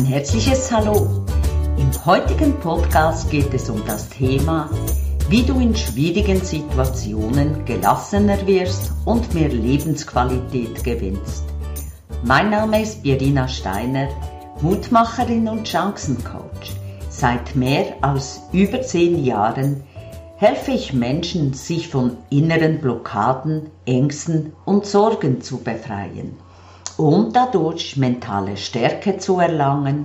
Ein herzliches Hallo. Im heutigen Podcast geht es um das Thema, wie du in schwierigen Situationen gelassener wirst und mehr Lebensqualität gewinnst. Mein Name ist Birina Steiner, Mutmacherin und Chancencoach. Seit mehr als über zehn Jahren helfe ich Menschen, sich von inneren Blockaden, Ängsten und Sorgen zu befreien und dadurch mentale Stärke zu erlangen,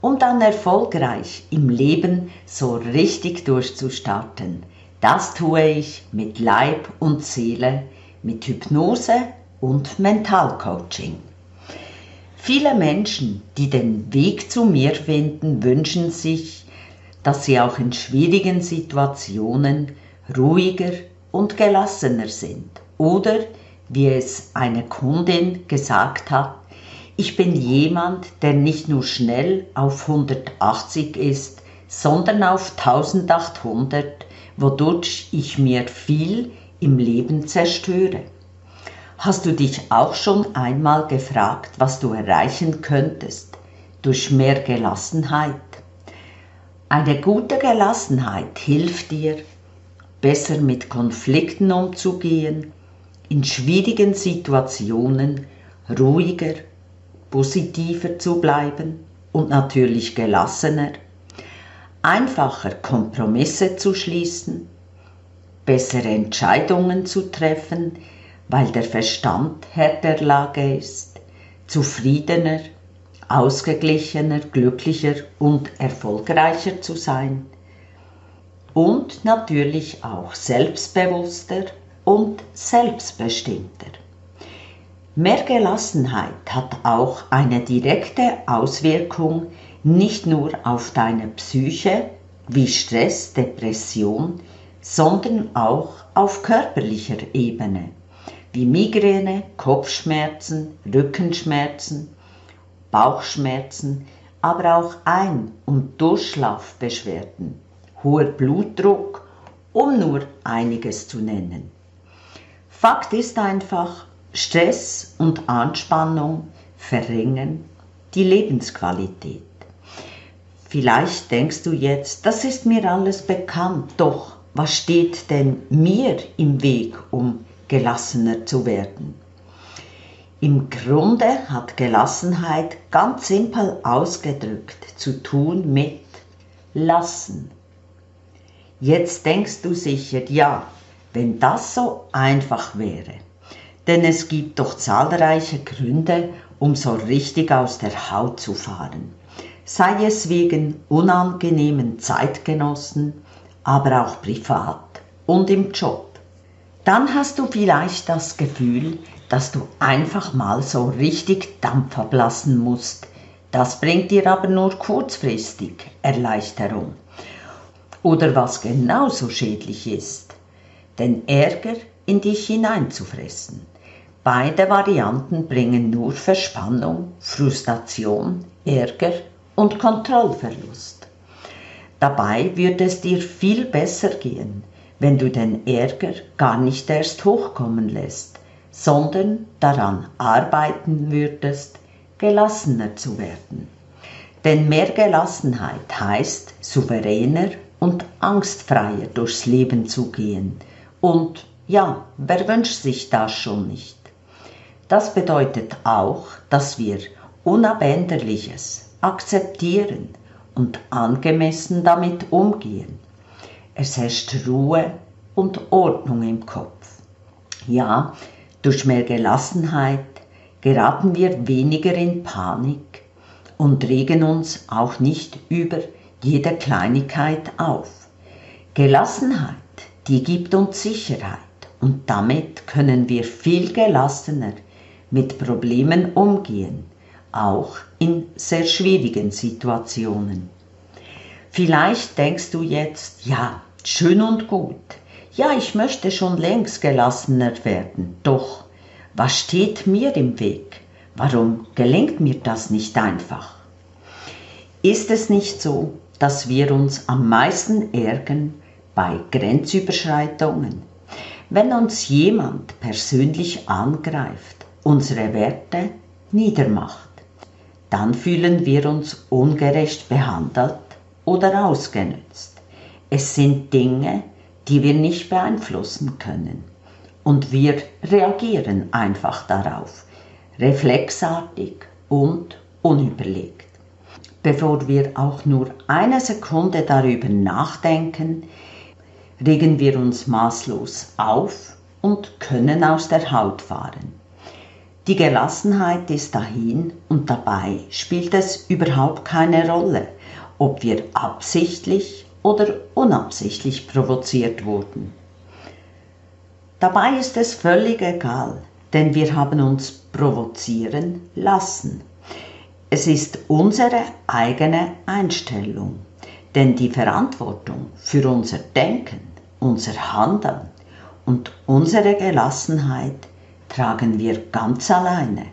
um dann erfolgreich im Leben so richtig durchzustarten. Das tue ich mit Leib und Seele, mit Hypnose und Mentalcoaching. Viele Menschen, die den Weg zu mir finden, wünschen sich, dass sie auch in schwierigen Situationen ruhiger und gelassener sind. Oder, wie es eine Kundin gesagt hat, ich bin jemand, der nicht nur schnell auf 180 ist, sondern auf 1800, wodurch ich mir viel im Leben zerstöre. Hast du dich auch schon einmal gefragt, was du erreichen könntest durch mehr Gelassenheit? Eine gute Gelassenheit hilft dir, besser mit Konflikten umzugehen, in schwierigen Situationen ruhiger, positiver zu bleiben und natürlich gelassener, einfacher Kompromisse zu schließen, bessere Entscheidungen zu treffen, weil der Verstand Herr der Lage ist, zufriedener ausgeglichener, glücklicher und erfolgreicher zu sein und natürlich auch selbstbewusster und selbstbestimmter. Mehr Gelassenheit hat auch eine direkte Auswirkung nicht nur auf deine Psyche wie Stress, Depression, sondern auch auf körperlicher Ebene wie Migräne, Kopfschmerzen, Rückenschmerzen, Bauchschmerzen, aber auch Ein- und Durchschlafbeschwerden, hoher Blutdruck, um nur einiges zu nennen. Fakt ist einfach, Stress und Anspannung verringern die Lebensqualität. Vielleicht denkst du jetzt, das ist mir alles bekannt, doch was steht denn mir im Weg, um gelassener zu werden? Im Grunde hat Gelassenheit ganz simpel ausgedrückt zu tun mit lassen. Jetzt denkst du sicher, ja, wenn das so einfach wäre. Denn es gibt doch zahlreiche Gründe, um so richtig aus der Haut zu fahren. Sei es wegen unangenehmen Zeitgenossen, aber auch privat und im Job. Dann hast du vielleicht das Gefühl, dass du einfach mal so richtig Dampf ablassen musst. Das bringt dir aber nur kurzfristig Erleichterung. Oder was genauso schädlich ist, den Ärger in dich hineinzufressen. Beide Varianten bringen nur Verspannung, Frustration, Ärger und Kontrollverlust. Dabei würde es dir viel besser gehen, wenn du den Ärger gar nicht erst hochkommen lässt, sondern daran arbeiten würdest, gelassener zu werden. Denn mehr Gelassenheit heißt, souveräner und angstfreier durchs Leben zu gehen. Und ja, wer wünscht sich das schon nicht? Das bedeutet auch, dass wir Unabänderliches akzeptieren und angemessen damit umgehen. Es herrscht Ruhe und Ordnung im Kopf. Ja, durch mehr Gelassenheit geraten wir weniger in Panik und regen uns auch nicht über jede Kleinigkeit auf. Gelassenheit, die gibt uns Sicherheit und damit können wir viel gelassener mit Problemen umgehen, auch in sehr schwierigen Situationen. Vielleicht denkst du jetzt, ja, schön und gut, ja, ich möchte schon längst gelassener werden, doch was steht mir im Weg? Warum gelingt mir das nicht einfach? Ist es nicht so, dass wir uns am meisten ärgern bei Grenzüberschreitungen, wenn uns jemand persönlich angreift, unsere Werte niedermacht? dann fühlen wir uns ungerecht behandelt oder ausgenützt. Es sind Dinge, die wir nicht beeinflussen können. Und wir reagieren einfach darauf, reflexartig und unüberlegt. Bevor wir auch nur eine Sekunde darüber nachdenken, regen wir uns maßlos auf und können aus der Haut fahren. Die Gelassenheit ist dahin und dabei spielt es überhaupt keine Rolle, ob wir absichtlich oder unabsichtlich provoziert wurden. Dabei ist es völlig egal, denn wir haben uns provozieren lassen. Es ist unsere eigene Einstellung, denn die Verantwortung für unser Denken, unser Handeln und unsere Gelassenheit tragen wir ganz alleine.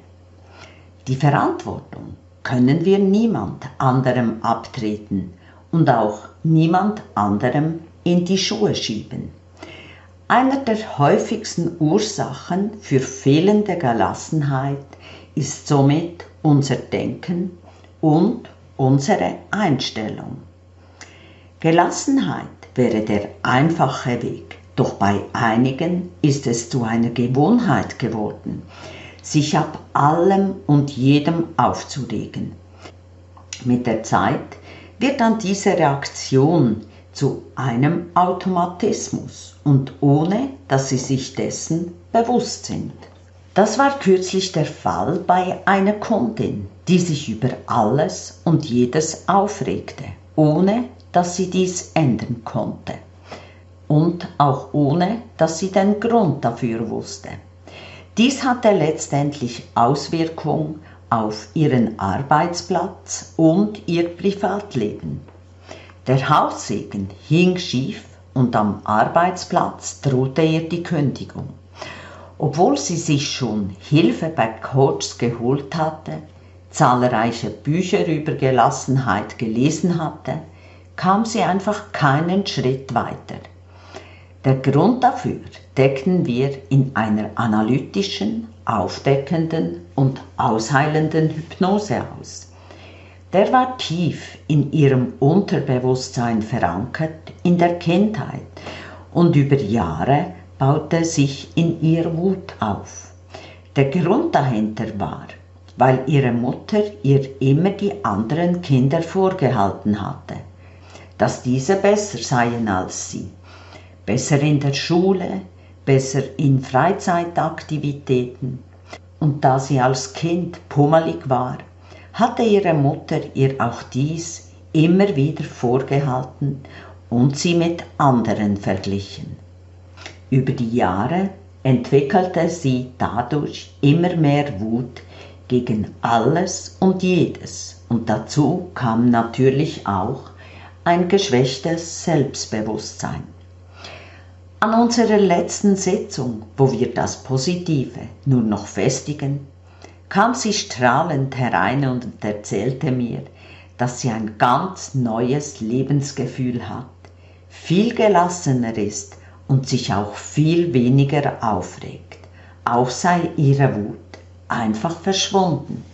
Die Verantwortung können wir niemand anderem abtreten und auch niemand anderem in die Schuhe schieben. Einer der häufigsten Ursachen für fehlende Gelassenheit ist somit unser Denken und unsere Einstellung. Gelassenheit wäre der einfache Weg, doch bei einigen ist es zu einer Gewohnheit geworden, sich ab allem und jedem aufzuregen. Mit der Zeit wird dann diese Reaktion zu einem Automatismus und ohne dass sie sich dessen bewusst sind. Das war kürzlich der Fall bei einer Kundin, die sich über alles und jedes aufregte, ohne dass sie dies ändern konnte und auch ohne dass sie den Grund dafür wusste. Dies hatte letztendlich Auswirkung auf ihren Arbeitsplatz und ihr Privatleben. Der Haussegen hing schief und am Arbeitsplatz drohte ihr die Kündigung. Obwohl sie sich schon Hilfe bei Coaches geholt hatte, zahlreiche Bücher über Gelassenheit gelesen hatte, kam sie einfach keinen Schritt weiter. Der Grund dafür decken wir in einer analytischen, aufdeckenden und ausheilenden Hypnose aus. Der war tief in ihrem Unterbewusstsein verankert in der Kindheit und über Jahre baute sich in ihr Wut auf. Der Grund dahinter war, weil ihre Mutter ihr immer die anderen Kinder vorgehalten hatte, dass diese besser seien als sie, besser in der Schule, besser in Freizeitaktivitäten. Und da sie als Kind pummelig war, hatte ihre Mutter ihr auch dies immer wieder vorgehalten und sie mit anderen verglichen. Über die Jahre entwickelte sie dadurch immer mehr Wut gegen alles und jedes und dazu kam natürlich auch ein geschwächtes Selbstbewusstsein. An unserer letzten Sitzung, wo wir das Positive nur noch festigen, kam sie strahlend herein und erzählte mir, dass sie ein ganz neues Lebensgefühl hat, viel gelassener ist und sich auch viel weniger aufregt. Auch sei ihre Wut einfach verschwunden.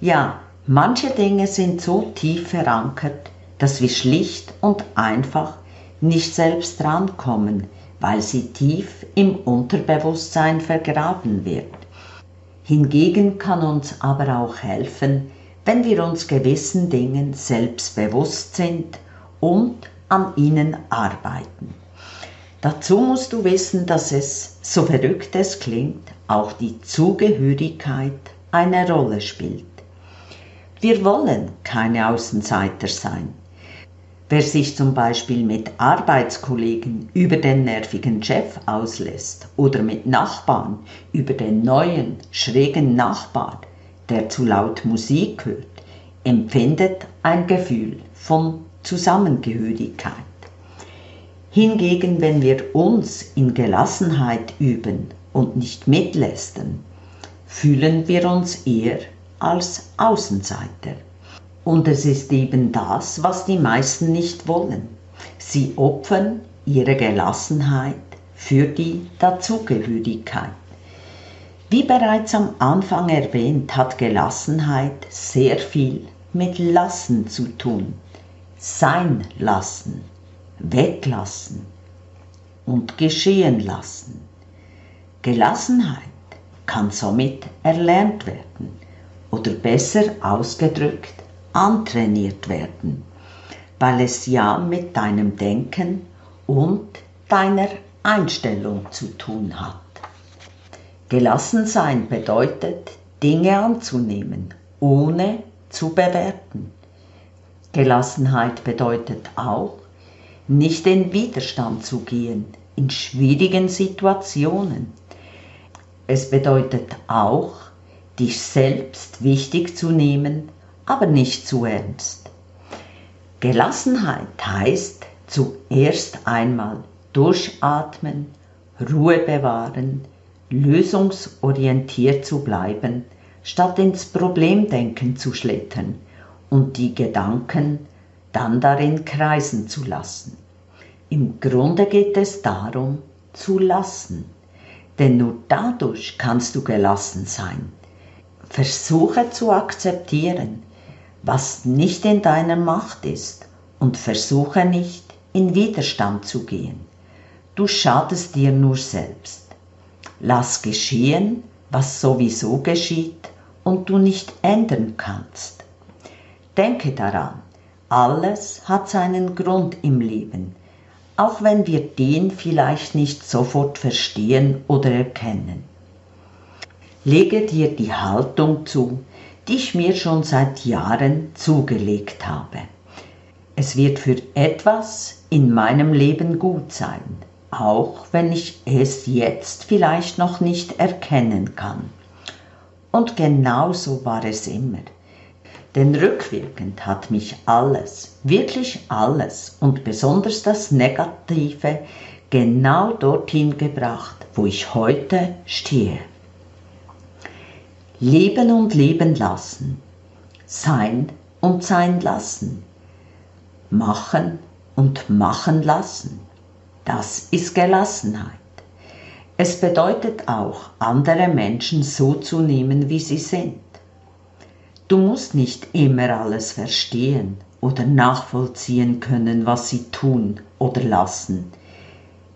Ja, manche Dinge sind so tief verankert, dass wir schlicht und einfach nicht selbst drankommen, weil sie tief im Unterbewusstsein vergraben wird. Hingegen kann uns aber auch helfen, wenn wir uns gewissen Dingen selbst bewusst sind und an ihnen arbeiten. Dazu musst du wissen, dass es, so verrückt es klingt, auch die Zugehörigkeit eine Rolle spielt. Wir wollen keine Außenseiter sein. Wer sich zum Beispiel mit Arbeitskollegen über den nervigen Chef auslässt oder mit Nachbarn über den neuen, schrägen Nachbar, der zu laut Musik hört, empfindet ein Gefühl von Zusammengehörigkeit. Hingegen, wenn wir uns in Gelassenheit üben und nicht mitlästern, fühlen wir uns eher als Außenseiter. Und es ist eben das, was die meisten nicht wollen. Sie opfern ihre Gelassenheit für die Dazugehörigkeit. Wie bereits am Anfang erwähnt, hat Gelassenheit sehr viel mit Lassen zu tun. Sein lassen, weglassen und geschehen lassen. Gelassenheit kann somit erlernt werden oder besser ausgedrückt antrainiert werden, weil es ja mit deinem Denken und deiner Einstellung zu tun hat. Gelassen sein bedeutet, Dinge anzunehmen, ohne zu bewerten. Gelassenheit bedeutet auch, nicht in Widerstand zu gehen in schwierigen Situationen. Es bedeutet auch, dich selbst wichtig zu nehmen, aber nicht zu ernst. Gelassenheit heißt zuerst einmal durchatmen, Ruhe bewahren, lösungsorientiert zu bleiben, statt ins Problemdenken zu schlittern und die Gedanken dann darin kreisen zu lassen. Im Grunde geht es darum, zu lassen, denn nur dadurch kannst du gelassen sein. Versuche zu akzeptieren, was nicht in deiner Macht ist und versuche nicht in Widerstand zu gehen. Du schadest dir nur selbst. Lass geschehen, was sowieso geschieht und du nicht ändern kannst. Denke daran, alles hat seinen Grund im Leben, auch wenn wir den vielleicht nicht sofort verstehen oder erkennen. Lege dir die Haltung zu, die ich mir schon seit Jahren zugelegt habe. Es wird für etwas in meinem Leben gut sein auch wenn ich es jetzt vielleicht noch nicht erkennen kann. Und genau so war es immer. Denn rückwirkend hat mich alles, wirklich alles und besonders das Negative genau dorthin gebracht, wo ich heute stehe. Leben und leben lassen, sein und sein lassen, machen und machen lassen das ist Gelassenheit. Es bedeutet auch, andere Menschen so zu nehmen, wie sie sind. Du musst nicht immer alles verstehen oder nachvollziehen können, was sie tun oder lassen.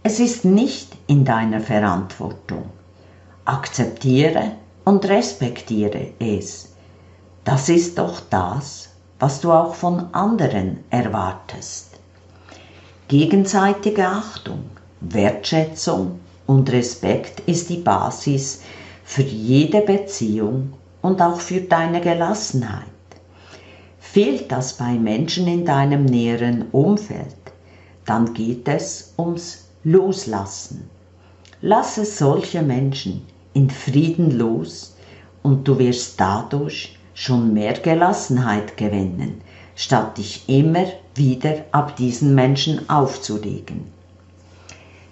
Es ist nicht in deiner Verantwortung. Akzeptiere und respektiere es. Das ist doch das, was du auch von anderen erwartest. Gegenseitige Achtung, Wertschätzung und Respekt ist die Basis für jede Beziehung und auch für deine Gelassenheit. Fehlt das bei Menschen in deinem näheren Umfeld, dann geht es ums Loslassen. Lasse solche Menschen in Frieden los und du wirst dadurch schon mehr Gelassenheit gewinnen, statt dich immer wieder ab diesen Menschen aufzulegen.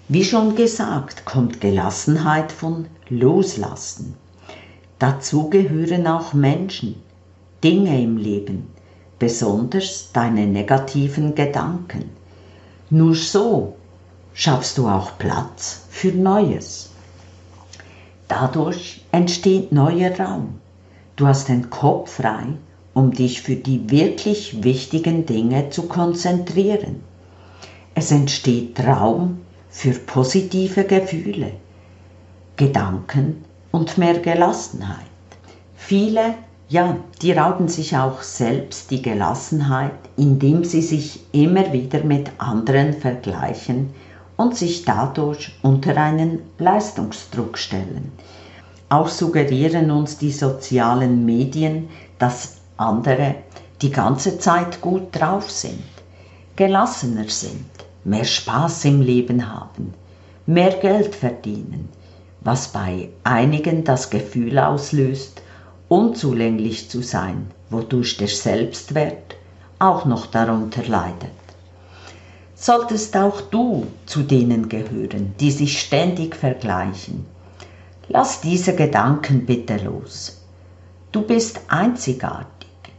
Wie schon gesagt, kommt Gelassenheit von Loslassen. Dazu gehören auch Menschen, Dinge im Leben, besonders deine negativen Gedanken. Nur so schaffst du auch Platz für Neues. Dadurch entsteht neuer Raum. Du hast den Kopf frei um dich für die wirklich wichtigen Dinge zu konzentrieren. Es entsteht Raum für positive Gefühle, Gedanken und mehr Gelassenheit. Viele, ja, die rauben sich auch selbst die Gelassenheit, indem sie sich immer wieder mit anderen vergleichen und sich dadurch unter einen Leistungsdruck stellen. Auch suggerieren uns die sozialen Medien, dass andere die ganze Zeit gut drauf sind, gelassener sind, mehr Spaß im Leben haben, mehr Geld verdienen, was bei einigen das Gefühl auslöst, unzulänglich zu sein, wodurch der Selbstwert auch noch darunter leidet. Solltest auch du zu denen gehören, die sich ständig vergleichen, lass diese Gedanken bitte los. Du bist einzigartig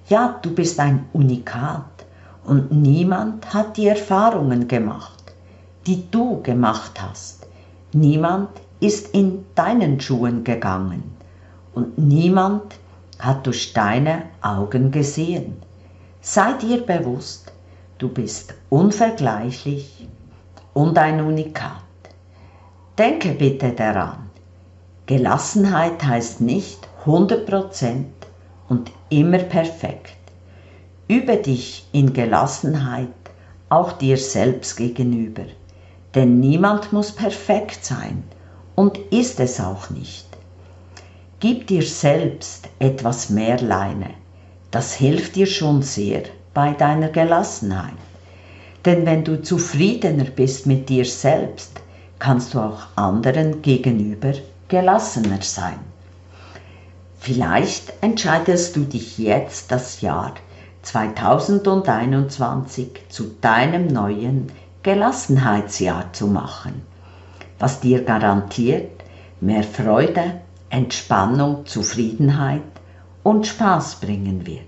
ja, du bist ein Unikat und niemand hat die Erfahrungen gemacht, die du gemacht hast. Niemand ist in deinen Schuhen gegangen. und niemand hat durch deine Augen gesehen. Sei dir bewusst, du bist unvergleichlich und ein Unikat. Denke bitte daran, Gelassenheit heißt nicht 100% und immer perfekt. Übe dich in Gelassenheit auch dir selbst gegenüber, denn niemand muss perfekt sein und ist es auch nicht. Gib dir selbst etwas mehr Leine, das hilft dir schon sehr bei deiner Gelassenheit. Denn wenn du zufriedener bist mit dir selbst, kannst du auch anderen gegenüber gelassener sein. Vielleicht entscheidest du dich jetzt das Jahr 2021 zu deinem neuen Gelassenheitsjahr zu machen, was dir garantiert mehr Freude, Entspannung, Zufriedenheit und Spaß bringen wird.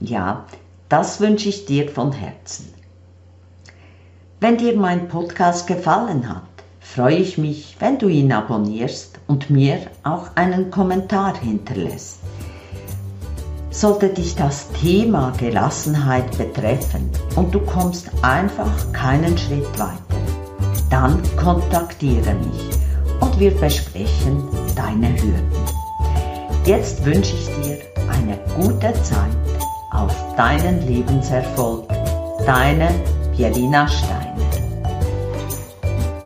Ja, das wünsche ich dir von Herzen. Wenn dir mein Podcast gefallen hat, freue ich mich, wenn du ihn abonnierst und mir auch einen Kommentar hinterlässt. Sollte dich das Thema Gelassenheit betreffen und du kommst einfach keinen Schritt weiter, dann kontaktiere mich und wir besprechen deine Hürden. Jetzt wünsche ich dir eine gute Zeit auf deinen Lebenserfolg. Deine Pierina Stein.